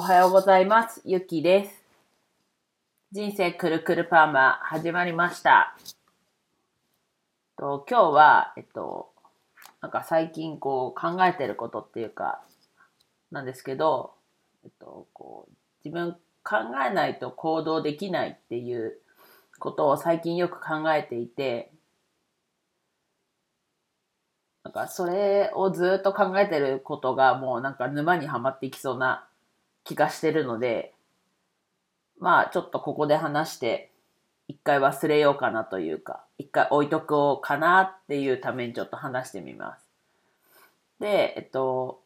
おはようございます。ゆきです。人生くるくるパーマ始まりました。と今日は、えっと、なんか最近こう考えてることっていうか、なんですけど、えっと、こう自分考えないと行動できないっていうことを最近よく考えていて、なんかそれをずっと考えてることがもうなんか沼にはまっていきそうな気がしてるので、まあちょっとここで話して一回忘れようかなというか、一回置いとこうかなっていうためにちょっと話してみます。で、えっと、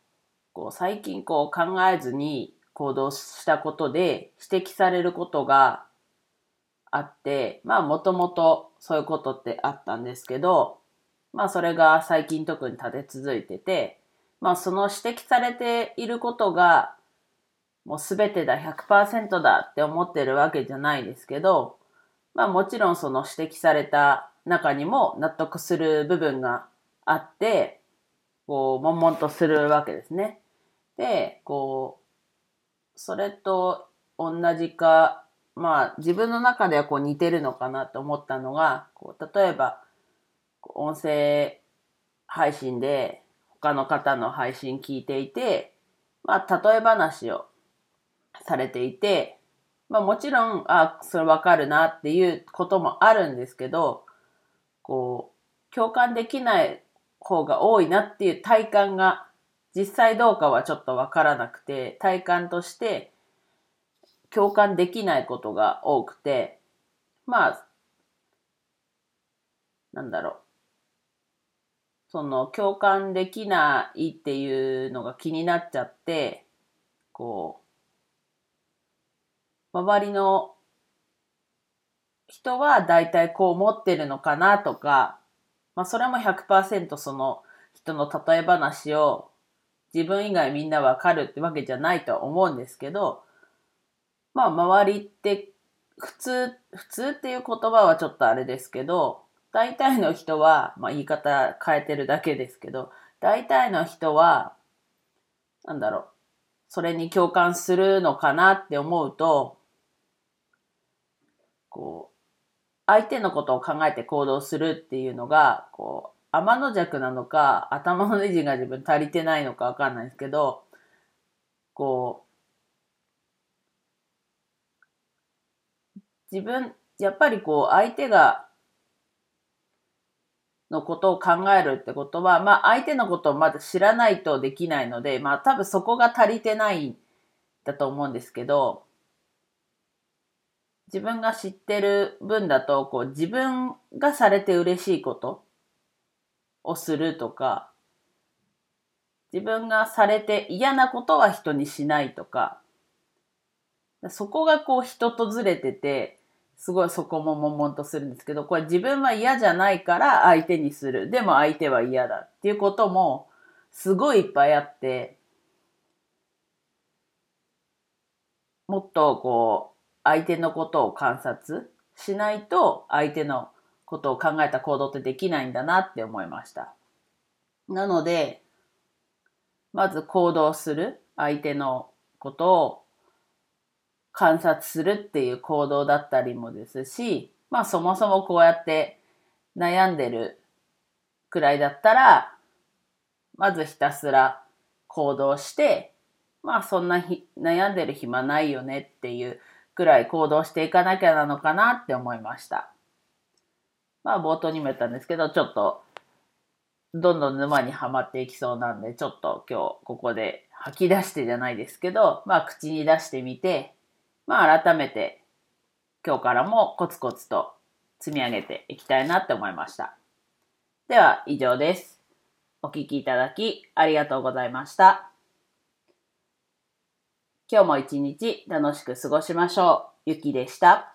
こう最近こう考えずに行動したことで指摘されることがあって、まあもともとそういうことってあったんですけど、まあそれが最近特に立て続いてて、まあその指摘されていることがもう全てだ、100%だって思ってるわけじゃないですけど、まあもちろんその指摘された中にも納得する部分があって、こう、悶々とするわけですね。で、こう、それと同じか、まあ自分の中ではこう似てるのかなと思ったのが、こう例えば、音声配信で他の方の配信聞いていて、まあ例え話をされていて、まあもちろん、あ、それわかるなっていうこともあるんですけど、こう、共感できない方が多いなっていう体感が実際どうかはちょっとわからなくて、体感として共感できないことが多くて、まあ、なんだろう。その共感できないっていうのが気になっちゃって、こう、周りの人は大体こう思ってるのかなとか、まあそれも100%その人の例え話を自分以外みんなわかるってわけじゃないと思うんですけど、まあ周りって普通、普通っていう言葉はちょっとあれですけど、大体の人は、まあ言い方変えてるだけですけど、大体の人は、なんだろう、それに共感するのかなって思うと、こう、相手のことを考えて行動するっていうのが、こう、天の弱なのか、頭のネジが自分足りてないのかわかんないですけど、こう、自分、やっぱりこう、相手が、のことを考えるってことは、まあ相手のことをまず知らないとできないので、まあ多分そこが足りてないんだと思うんですけど、自分が知ってる分だと、こう自分がされて嬉しいことをするとか、自分がされて嫌なことは人にしないとか、そこがこう人とずれてて、すごいそこも悶々とするんですけど、これ自分は嫌じゃないから相手にする。でも相手は嫌だっていうこともすごいいっぱいあって、もっとこう相手のことを観察しないと相手のことを考えた行動ってできないんだなって思いました。なので、まず行動する相手のことを観察するっていう行動だったりもですし、まあそもそもこうやって悩んでるくらいだったら、まずひたすら行動して、まあそんな悩んでる暇ないよねっていうくらい行動していかなきゃなのかなって思いました。まあ冒頭にも言ったんですけど、ちょっとどんどん沼にはまっていきそうなんで、ちょっと今日ここで吐き出してじゃないですけど、まあ口に出してみて、まあ改めて今日からもコツコツと積み上げていきたいなって思いました。では以上です。お聞きいただきありがとうございました。今日も一日楽しく過ごしましょう。ゆきでした。